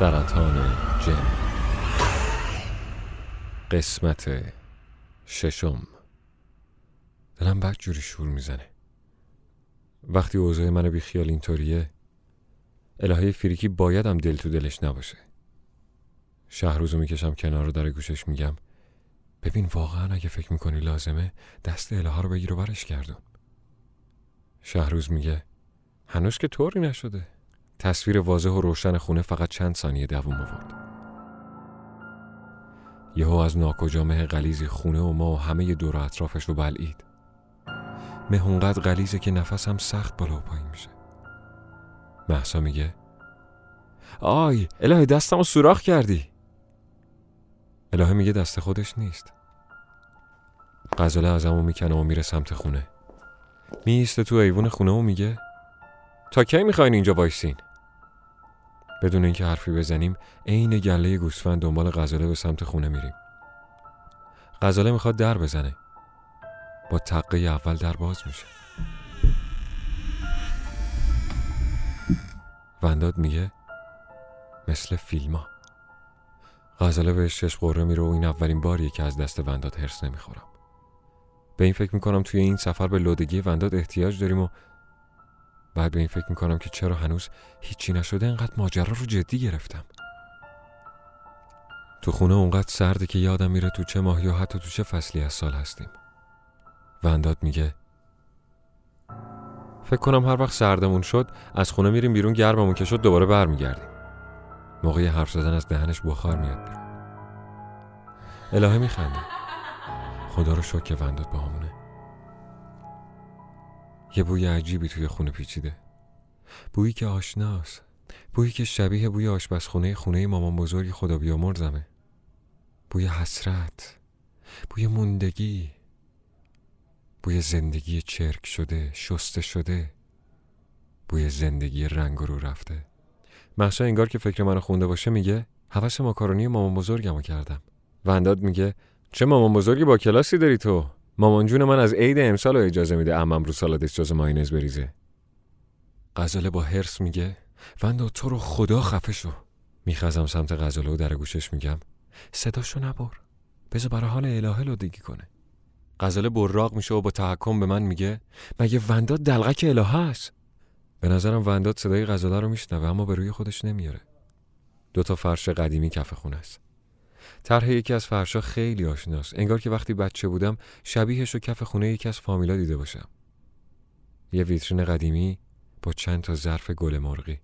سرطان جن. قسمت ششم. دلم بد جوری شور می‌زنه. وقتی اوضاع من بی خیال اینطوریه الهه فریکی بایدم دل تو دلش نباشه. شهروزو می‌کشم کنار رو در گوشش میگم ببین واقعا اگه فکر می‌کنی لازمه دست الهه رو بگیر و برش گردون. شهروز میگه هنوز که طوری نشده. تصویر واضح و روشن خونه فقط چند ثانیه دووم آورد. یهو از ناکجا مه غلیزی خونه و ما و همه دور اطرافش رو بلعید. مه اونقدر غلیزه که نفسم سخت بالا و پایین میشه. محسا میگه آی الهی دستم رو سوراخ کردی. الهه میگه دست خودش نیست. غزاله ازمو می‌کنه و میره سمت خونه. میسته تو ایوون خونه و میگه تا کی می‌خواین اینجا وایسین؟ بدون اینکه حرفی بزنیم عین گله گوسفند دنبال غزاله به سمت خونه میریم. غزاله می‌خواد در بزنه. با تقه اول در باز میشه. ونداد میگه مثل فیلما غزاله بهش چشم قره میره و این اولین باریه که از دست ونداد هرس نمی‌خورم. به این فکر می‌کنم توی این سفر به لودگی ونداد احتیاج داریم و بعد به این فکر می‌کنم که چرا هنوز هیچی نشده انقدر ماجرا رو جدی گرفتم. تو خونه اونقدر سرده که یادم میره تو چه ماهی و حتی تو چه فصلی از سال هستیم. ونداد میگه فکر کنم هر وقت سردمون شد از خونه میریم بیرون گرممون که شد دوباره برمیگردیم. موقع حرف زدن از دهنش بخار میاد بیرون. الهه میخنده خدا رو شکر که ونداد با همونه. یه بوی عجیبی توی خونه پیچیده. بویی که آشناست. بویی که شبیه بوی آشپزخونه خونه مامان بزرگ خدا بیامرزمه. بوی حسرت. بوی موندگی. بوی زندگی چرک شده شسته شده. بوی زندگی رنگ رو رفته. محشا انگار که فکر منو خونده باشه میگه حوس ماکارونی مامان بزرگمو کردم. ونداد میگه چه مامان بزرگی با کلاسی داری تو؟ مامان جون من از عید امسال رو اجازه میده امم رو سالادش جز ماینز بریزه. غزاله با هرس میگه وندا تو رو خدا خفه شو. میخزم سمت غزاله و در گوشش میگم صداشو نبر بذار برای حال الهه لودگی کنه. غزاله براق میشه و با تحکم به من میگه مگه ونداد دلغک الهه است؟ به نظرم ونداد صدای غزاله رو میشنوه اما به روی خودش نمیاره. دو تا فرش قدیمی کف خونه است. طرح یکی از فرشا خیلی آشناست. انگار که وقتی بچه بودم شبیهش رو کف خونه یکی از فامیلا دیده باشم. یه ویترین قدیمی با چند تا ظرف گل مرغی.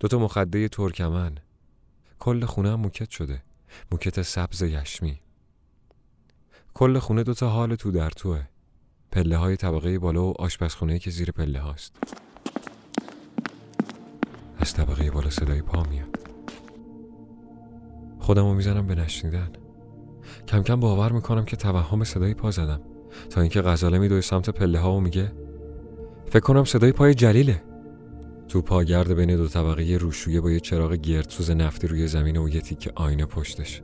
دو تا مخده ترکمن. کل خونه هم موکت شده. موکت سبز یشمی. کل خونه دو تا حال تو در توه. پله های طبقه بالا و آشپزخونه که زیر پله هاست از طبقه بالا صدای پا میاد. خودم رو می‌زنم به نشنیدن. کم کم باور می‌کنم که توهم صدای پا زدم. تا اینکه غزاله میدوی سمت پله ها و میگه فکر کنم صدای پای جلیله. تو پاگرد بین دو طبقه روشویه با یه چراغ گردسوز نفتی روی زمین و یه تیک آینه پشتش.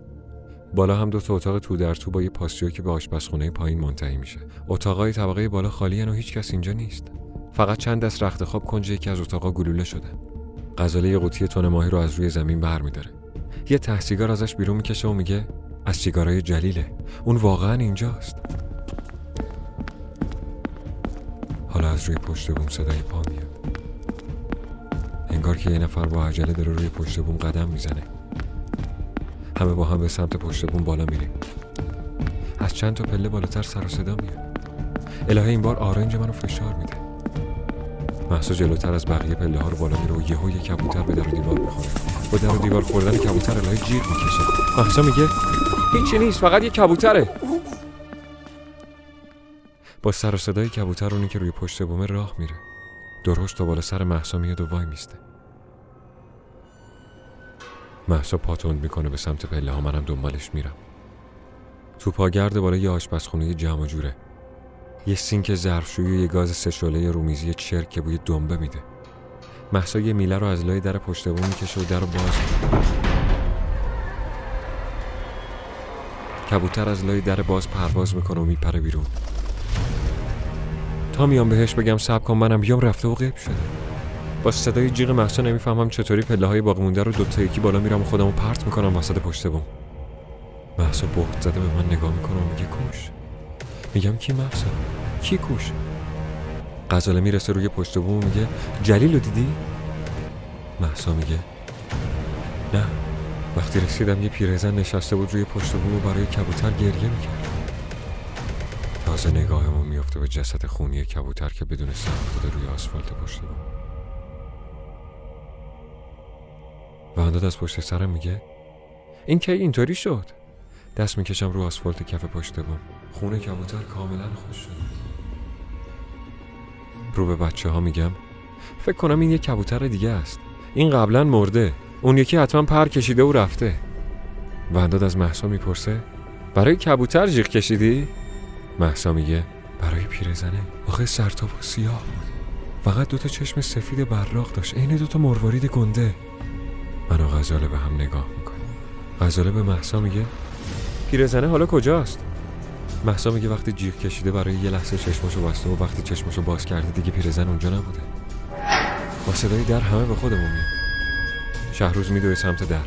بالا هم دو تا اتاق تو در تو با یه پاسیو که به آشپزخونه پایین منتهی میشه. اتاقای طبقه بالا خالی و هیچ کس اینجا نیست. فقط چند دست رخت خواب کنج یکی از اتاقا گلوله شده. غزاله یه قوطی تون ماهی رو از روی زمین برمیداره. یه ته سیگار ازش بیرون می‌کشه و میگه از سیگارای جلیله. اون واقعا اینجاست. حالا از روی پشت بوم صدای پا میاد. انگار که یه نفر با عجله داره روی پشت بوم قدم می‌زنه. همه با هم به سمت پشت بوم بالا میریم. از چند تا پله بالاتر سر و صدا میاد. الهه این بار آرنج منو فشار میده. محسا جلوتر از بقیه پله ها رو بالا میره و یه کبوتر به در و دیوار می‌خوره. با در و دیوار خوردن کبوتر الهی جیغ می‌کشه. محسا میگه هیچی نیست فقط یه کبوتره. با سر و صدای کبوتر اونی که روی پشت بومه راه میره. درشت تا بالا سر محسا میاد و وای میسته. محسا پاتوند می‌کنه به سمت پله ها منم دنبالش میرم. تو پاگرد بالا یه آشپزخونه جمع جوره. یه سینک ظرفشویی و یه گاز سشوله رومیزی چرک که بوی دنبه میده. محسا یه میله رو از لای در پشت بوم می‌کشه و در رو باز کبوتر از لای در باز پرواز می‌کنه و میپره بیرون. تا میام بهش بگم سب کن منم بیام رفته و غیب شده. با صدای جیغ محسا نمی‌فهمم چطوری پله های باقی مونده رو دوتا یکی بالا میرم و خودمو پرت می‌کنم وسط پشت بوم محسا بخت زده به من نگاه می‌کنه و میگه میگم کی محسا کی کوش؟ غزاله می‌رسه روی پشت بوم میگه جلیل رو دیدی؟ محسا میگه نه. وقتی رسیدم یه پیرزن نشسته بود روی پشت بوم و برای کبوتر گریه می‌کرد. تازه نگاهمون میفته به جسد خونی کبوتر که بدون سر افتاده روی آسفالت پشت بوم. ونداد از پشت سرم میگه این کی اینطوری شد؟ دست می‌کشم رو آسفالت کف پشت بوم. خونه کبوتر کاملا خوش شد رو به بچه ها میگم فکر کنم این یه کبوتر دیگه است. این قبلا مرده. اون یکی حتما پر کشیده و رفته. ونداد از محسا می‌پرسه برای کبوتر جیغ کشیدی؟ محسا میگه برای پیرزنه. آخه سرتاپ سیاه بود. فقط دوتا چشم سفید براق داشت. عین دوتا مروارید گنده. من و غزاله به هم نگاه می‌کنیم. غزاله به محسا میگه پیرزنه حالا کجاست؟ محسا میگه وقتی جیغ کشیده برای یه لحظه چشمشو بسته و وقتی چشمشو باز کرده دیگه پیرزن اونجا نبوده. با صدای در همه به خودمون میاد. شهروز میدوه سمت در.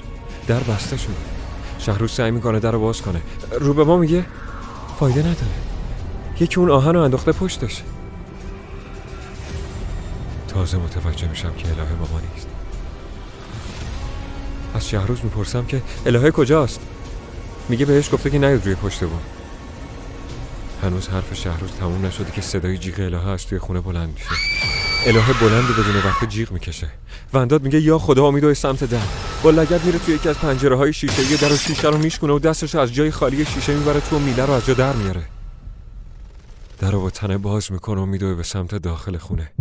در بسته شده. شهروز سعی می‌کنه در رو باز کنه. رو به ما میگه فایده نداره. یکی اون آهن رو انداخته پشتش. تازه متوجه میشم که الهه ماما نیست. از شهروز می‌پرسم که الهه کجاست؟ میگه بهش گفته که نیاد روی پشت بوم هنوز حرف شهروز تموم نشده که صدای جیغ الهه از توی خونه بلند میشه. الهه بلند بدون وقت جیغ می‌کشه. ونداد میگه یا خدا امیدوی سمت در. با لگد میره توی یکی از پنجره های شیشه یه در و شیشه رو میشکنه و دستش از جای خالی شیشه می‌بره تو و میله رو از جا در میاره. در با تنه باز می‌کنه و میدوه به سمت داخل خونه.